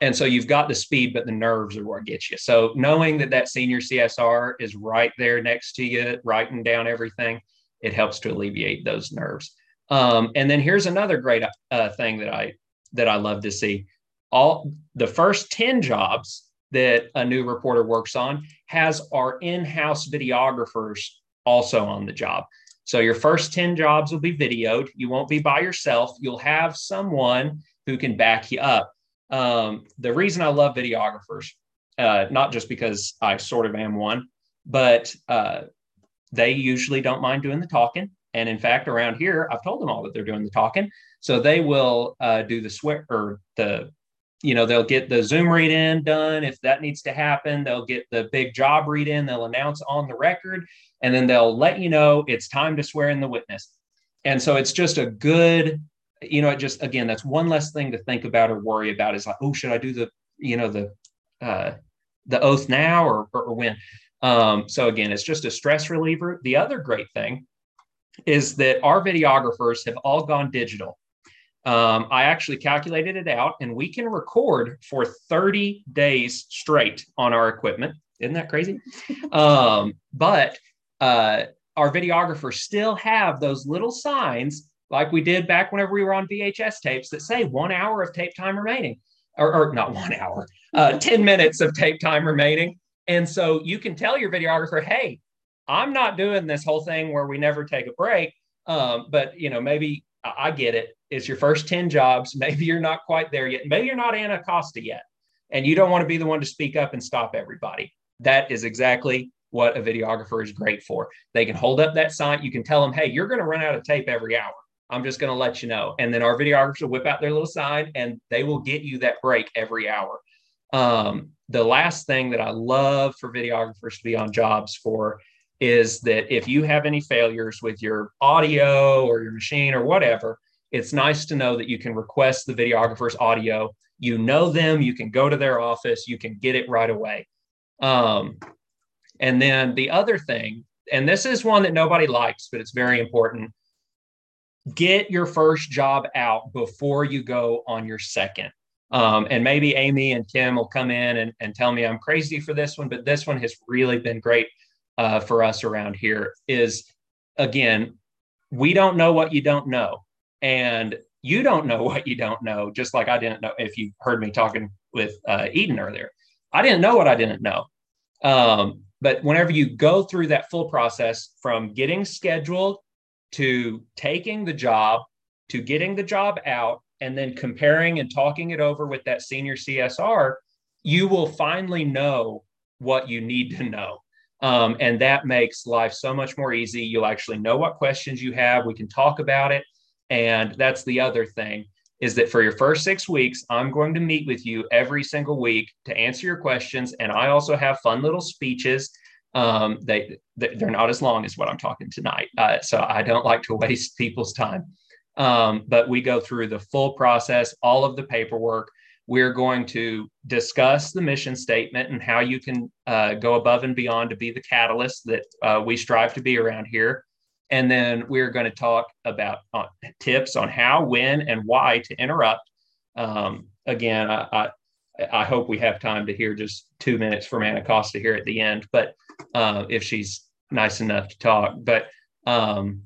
and so you've got the speed, but the nerves are what gets you. So knowing that that senior CSR is right there next to you, writing down everything, it helps to alleviate those nerves. Um, and then here's another great uh, thing that I that I love to see. All the first 10 jobs that a new reporter works on has our in-house videographers also on the job. So your first 10 jobs will be videoed. You won't be by yourself. You'll have someone who can back you up. Um, the reason I love videographers, uh, not just because I sort of am one, but uh, they usually don't mind doing the talking. And in fact, around here, I've told them all that they're doing the talking. So they will uh, do the swear or the, you know, they'll get the Zoom read in done if that needs to happen. They'll get the big job read in. They'll announce on the record, and then they'll let you know it's time to swear in the witness. And so it's just a good you know, it just again, that's one less thing to think about or worry about. Is like, oh, should I do the, you know, the uh, the oath now or, or, or when. Um, so again, it's just a stress reliever. The other great thing is that our videographers have all gone digital. Um, I actually calculated it out, and we can record for 30 days straight on our equipment. Isn't that crazy? [laughs] um, but uh, our videographers still have those little signs, like we did back whenever we were on VHS tapes, that say one hour of tape time remaining, or, or not one hour, uh, 10 minutes of tape time remaining. And so you can tell your videographer, hey, I'm not doing this whole thing where we never take a break. Um, but you know, maybe I get it. It's your first 10 jobs. [laughs] Maybe you're not quite there yet. Maybe you're not Anna Costa yet. And you don't want to be the one to speak up and stop everybody. That is exactly what a videographer is great for. They can hold up that sign. You can tell them, hey, you're going to run out of tape every hour. I'm just going to let you know. And then our videographers will whip out their little sign and they will get you that break every hour. Um, the last thing that I love for videographers to be on jobs for is that if you have any failures with your audio or your machine or whatever, it's nice to know that you can request the videographer's audio. You know them, you can go to their office, you can get it right away. Um, and then the other thing, and this is one that nobody likes, but it's very important get your first job out before you go on your second. Um, and maybe Amy and Kim will come in and, and tell me I'm crazy for this one, but this one has really been great uh, for us around here. Is again, we don't know what you don't know. And you don't know [laughs] what you don't know, just like I didn't know if you heard me talking with uh, Eden earlier. I didn't know what I didn't know. Um, but whenever you go through that full process from getting scheduled to taking the job to getting the job out and then comparing and talking it over with that senior CSR, you will finally know what you need to know. Um, and that makes life so much more easy. You'll actually know what questions you have. We can talk about it. And that's the other thing is that for your first six weeks, I'm going to meet with you every single week to answer your questions. And I also have fun little speeches. Um, they, they're not as long as what I'm talking tonight. Uh, so I don't like to waste [laughs] people's time. Um, but we go through the full process, all of the paperwork. We're going to discuss the mission statement and how you can uh, go above and beyond to be the catalyst that uh, we strive to be around here. And then we're going to talk about uh, tips on how, when, and why to interrupt. Um, again, I, I, I, hope we have time to hear just two minutes from Anna Costa here at the end, but uh, if she's nice enough to talk. But um,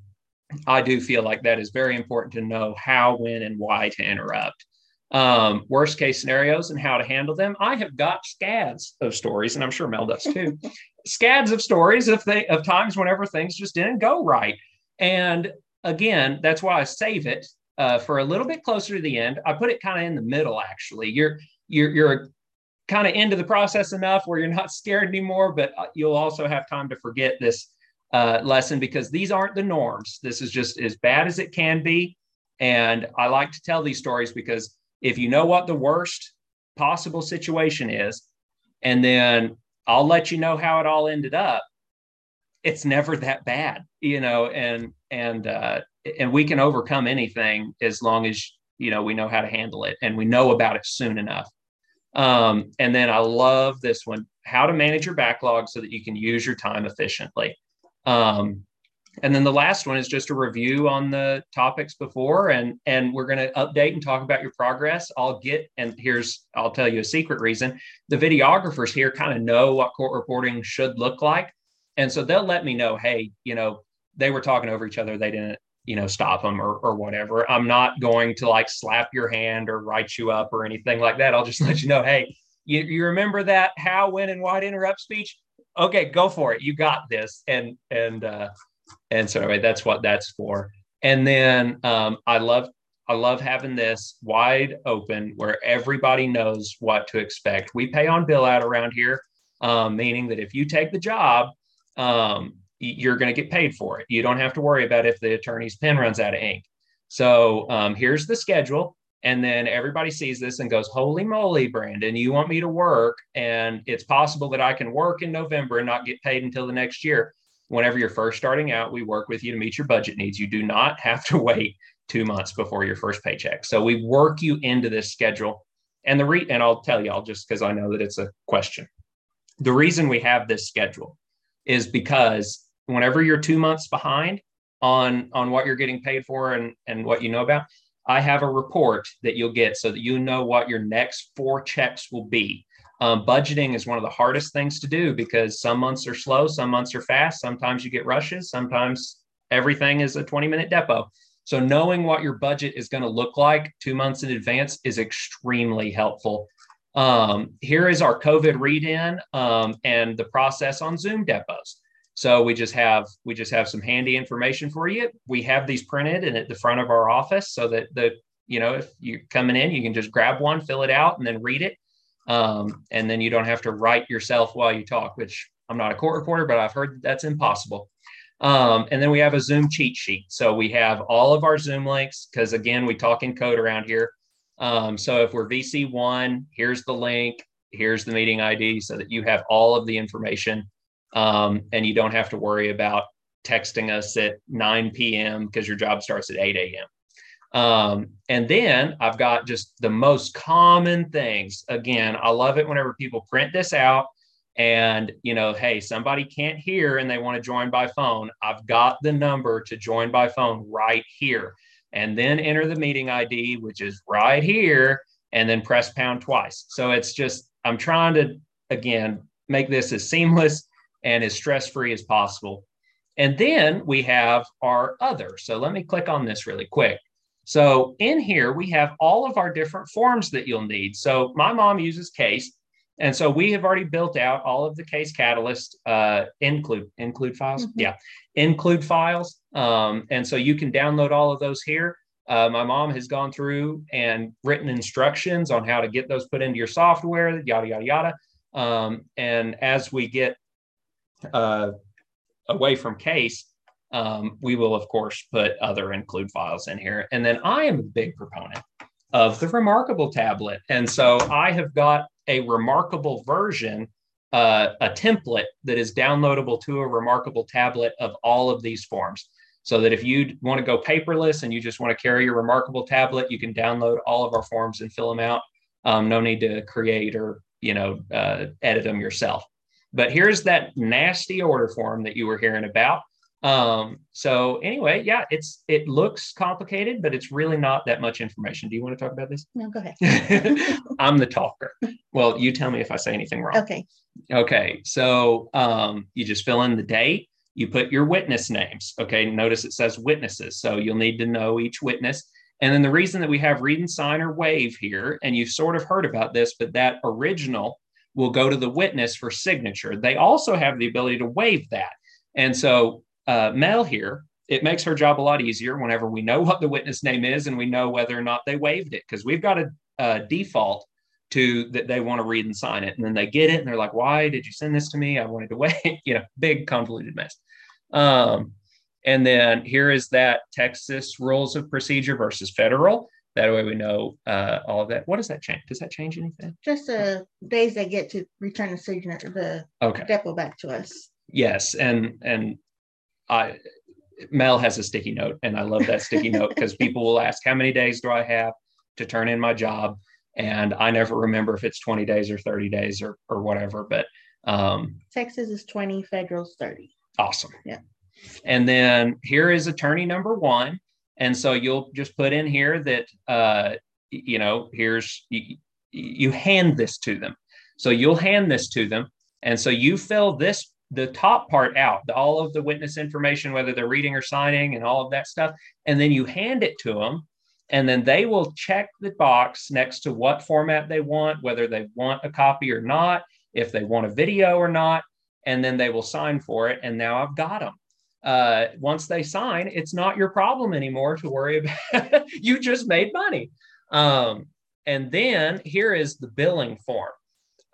I do feel like that is very important to know how, when, and why to interrupt. Um, worst case scenarios and how to handle them. I have got scads of stories, and I'm sure Mel does too, [laughs] scads of stories of th- of times whenever things just didn't go right. And again, that's why I save it uh, for a little bit closer to the end. I put it kind of in the middle. Actually, you're you're you're kind of into the process enough where you're not scared anymore, but uh, you'll also have time to forget this uh, lesson because these aren't the norms. This is just as bad as it can be. And I like to tell these stories because if you know what the worst possible situation is, and then I'll let you know how it all ended up. It's never that bad, you know, and and uh, and we can overcome anything as long as you know we know how to handle it and we know about it soon enough. Um, and then I love this one: how to manage your backlog so that you can use your time efficiently. Um, and then the last one is just a review on the topics before, and and we're going to update and talk about your progress. I'll get and here's I'll tell you a secret reason. The videographers here kind of know what court reporting should look like, and so they'll let me know. Hey, you know, they were talking over each other. They didn't you know stop them or or whatever. I'm not going to like slap your hand or write you up or anything like that. I'll just let you know. Hey, you, you remember that how, when, and why to interrupt speech? Okay, go for it. You got this. And and uh, and so anyway, that's what that's for. And then um, I love I love having this wide open where everybody knows what to expect. We pay on bill out around here, um, meaning that if you take the job, um, you're going to get paid for it. You don't have to worry about if the attorney's pen runs out of ink. So um, here's the schedule. And then everybody sees this and goes, Holy moly, Brandon, you want me to work? And it's possible that I can work in November and not get paid until the next year whenever you're first starting out, we work with you to meet your budget needs. You do not [laughs] have to wait two months before your first paycheck. So we work you into this schedule. And the re and I'll tell y'all just because I know that it's a question. the reason we have this schedule is because whenever you're two months behind on on what you're getting paid for and and what you know about i have a report that you'll get so that you know what your next four checks will be um, budgeting is one of the hardest things to do because some months are slow some months are fast sometimes you get rushes sometimes everything is a 20 minute depo so knowing what your budget is going to look like two months in advance is extremely helpful um, here is our COVID read-in um, and the process on Zoom depos. So we just have we just have some handy information for you. We have these printed and at the front of our office so that the you know if you're coming in, you can just grab one, fill it out, and then read it. Um, and then you don't have to write yourself while you talk, which I'm not a court reporter, but I've heard that that's impossible. Um, and then we have a Zoom cheat sheet. So we have all of our Zoom links because again, we talk in code around here. Um, so if we're VC1, here's the link, here's the meeting ID so that you have all of the information um, and you don't have to worry about texting us at 9 p.m. because your job starts at 8 a.m. Um, and then I've got just the most common things. Again, I love it whenever people print this out and, you know, hey, somebody can't hear and they want to join by phone. I've got the number to join by phone right here and then enter the meeting ID, which is right here, and then press pound twice. So it's just, I'm trying to, again, make this as seamless and as stress free as possible. And then we have our other. So let me click on this really quick. So in here, we have all of our different forms that you'll need. So my mom uses Case. And so we have already built out all of the Case CATalyst uh, include include files. Mm-hmm. Yeah, include files. Um, and so you can download all of those here. Uh, my mom has gone through and written instructions on how to get those put into your software, yada, yada, yada. Um, and as we get uh, away from case, um, we will, of course, put other include files in here. And then I am a big proponent of the Remarkable tablet. And so I have got a Remarkable version uh, a template that is downloadable to a remarkable tablet of all of these forms. So that if you want to go paperless and you just want to carry your remarkable tablet, you can download all of our forms and fill them out. Um, no need to create or you know uh, edit them yourself. But here's that nasty order form that you were hearing about. Um, so anyway, yeah, it's it looks complicated, but it's really not that much information. Do you want to talk about this? No, go ahead. [laughs] I'm the talker. Well, you tell me if I say anything wrong. Okay. Okay. So um, you just fill in the date. You put your witness names. Okay. Notice it says witnesses. So you'll need to know each witness. And then the reason that we have read and sign or waive here, and you've sort of heard about this, but that original will go to the witness for signature. They also have the ability to waive that. And so uh, Mel here, it makes her job a lot easier whenever we know what the witness name is and we know whether or not they waived it because we've got a, a, default to that they want to read and sign it and then they get it and they're like why did you send this to me? I wanted to [laughs] wait you know big convoluted mess. Um, and then here is that texas rules of procedure versus federal. That way we know uh, all of that. What does that change? Does that change anything? Just the days they get to return the signature the okay. depo back to us. Yes and and I Mel has a sticky note, and I love that sticky note because people will ask, How many days do I have to turn in my job? And I never remember if it's 20 days or 30 days or, or whatever. But um, Texas is 20, federal's 30. Awesome. Yeah. And then here is attorney number one. And so you'll just put in here that, uh, you know, here's, you, you hand this to them. So you'll hand this to them. And so you fill this the top part out, all of the witness information, whether they're reading or signing and all of that stuff. And then you hand it to them. And then they will check the box next to what format they want, whether they want a copy or not, if they want a video or not. And then they will sign for it. And now I've got them. Uh, once they sign, it's not your problem anymore to worry [laughs] about. you just made money. Um, and then here is the billing form.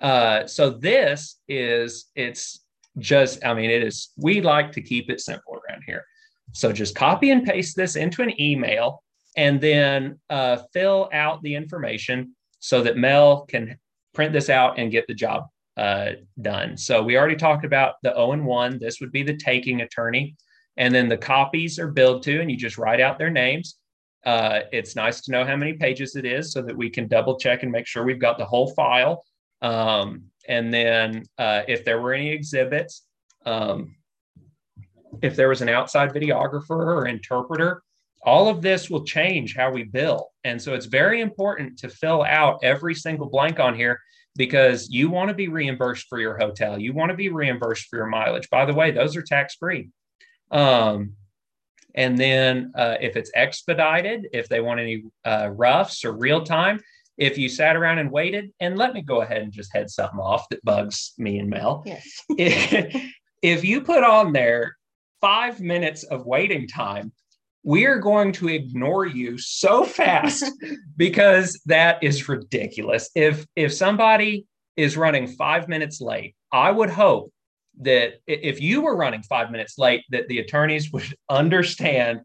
Uh, so this is it's just, I mean, it is, we like to keep it simple around here. So just copy and paste this into an email and then uh, fill out the information so that Mel can print this out and get the job uh, done. So we already talked about the O and one. This would be the taking attorney. And then the copies are billed to, and you just write out their names. Uh, it's nice to know how many pages it is so that we can double check and make sure we've got the whole file. Um, and then uh, if there were any exhibits, um, if there was an outside videographer or interpreter, all of this will change how we bill. And so it's very important to fill out every single blank on here because you want to be reimbursed for your hotel. You want to be reimbursed for your mileage. By the way, those are tax free. Um, and then uh, if it's expedited, if they want any uh, roughs or real time, if you sat around and waited, and let me go ahead and just head something off that bugs me and Mel. Yes. if, [laughs] if you put on there five minutes of waiting time, we are going to ignore you so fast [laughs] because that is ridiculous. If if somebody is running five minutes late, I would hope that if you were running five minutes late, that the attorneys would [laughs] understand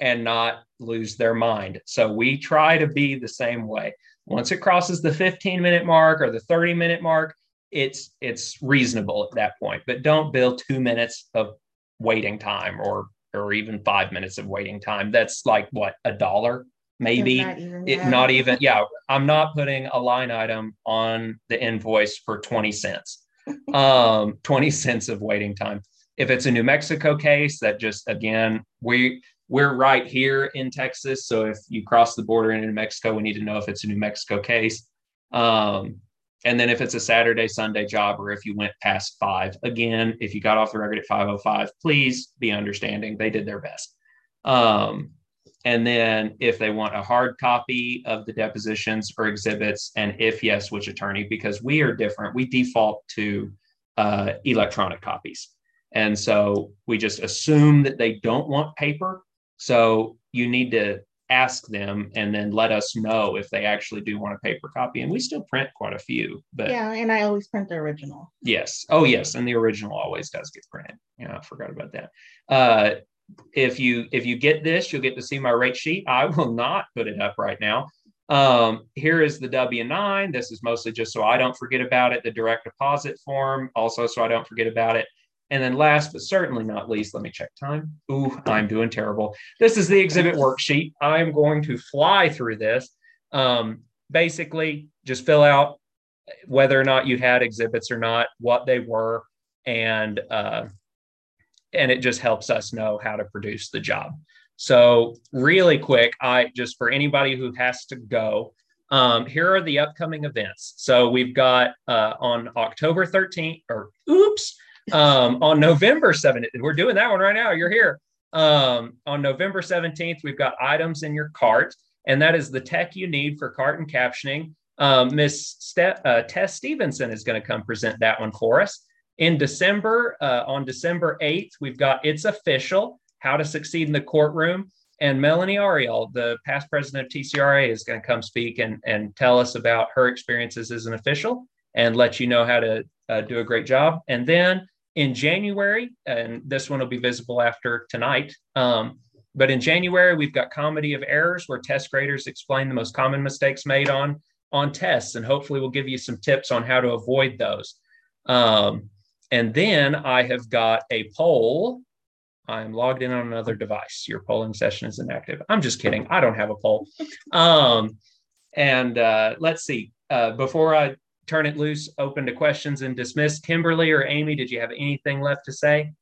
and not lose their mind. So we try to be the same way. Once it crosses the 15 minute mark or the 30 minute mark, it's it's reasonable at that point. But don't bill two minutes of waiting time or or even five minutes of waiting time. That's like what a dollar, maybe. Not even It, not even, yeah. I'm not putting a line item on the invoice for 20 cents. [laughs] Um, 20 cents of waiting time. If it's a New Mexico case, that just again, we we're right here in Texas. So if you cross the border into New Mexico, we need to know if it's a New Mexico case. Um, and then if it's a Saturday, Sunday job, or if you went past five, again, if you got off the record at 505, please be understanding. They did their best. Um, and then if they want a hard copy of the depositions or exhibits, and if yes, which attorney, because we are different. We default to uh, electronic copies. And so we just assume that they don't want paper. So you need to ask them and then let us know if they actually do want a paper copy. And we still print quite a few, but Yeah, and I always print the original. Yes. Oh, yes. And the original always does get printed. Yeah, I forgot about that. Uh, if you if you get this, you'll get to see my rate sheet. I will not put it up right now. Um, here is the W9. This is mostly just so I don't forget about it. The direct deposit form, also so I don't forget about it. And then last but certainly not least, let me check time. Ooh, I'm doing terrible. This is the exhibit worksheet. I'm going to fly through this. Um, basically, just fill out whether or not you had exhibits or not, what they were, and uh, and it just helps us know how to produce the job. So really quick, I just for anybody who has to go, um, here are the upcoming events. So we've got uh, on October 13th, or oops, um, on November 7th. We're doing that one right now. You're here. Um, on November 17th, we've got items in your cart, and that is the tech you need for cart and captioning. Um, Miss Ste- uh, Tess Stevenson is going to come present that one for us. In December, uh, on December 8th, we've got It's Official How to Succeed in the Courtroom. And Melanie Ariel, the past president of TCRA, is going to come speak and, and tell us about her experiences as an official and let you know how to uh, do a great job. And then in January, and this one will be visible after tonight. Um, but in January, we've got Comedy of Errors, where test graders explain the most common mistakes made on on tests, and hopefully we'll give you some tips on how to avoid those. Um, and then I have got a poll. I'm logged in on another device. Your polling session is inactive. I'm just kidding. I don't have a poll. Um, and uh, let's see. Uh, before I turn it loose, open to questions and dismiss. Kimberly or Amy, did you have anything left to say?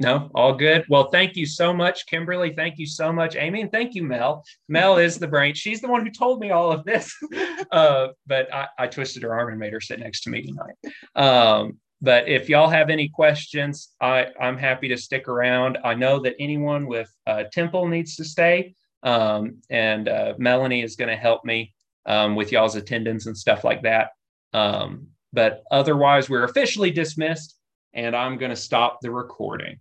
No, all good. Well, thank you so much, Kimberly. Thank you so much, Amy, and thank you, Mel. Mel is the brain. She's the one who told me all of this, [laughs] uh, but I, I, twisted her arm and made her sit next to me tonight. Um, but if y'all have any questions, I, I'm happy to stick around. I know that anyone with uh, Temple needs to stay, um, and uh, Melanie is going to help me um, with y'all's attendance and stuff like that. Um, but otherwise, we're officially dismissed, and I'm going to stop the recording.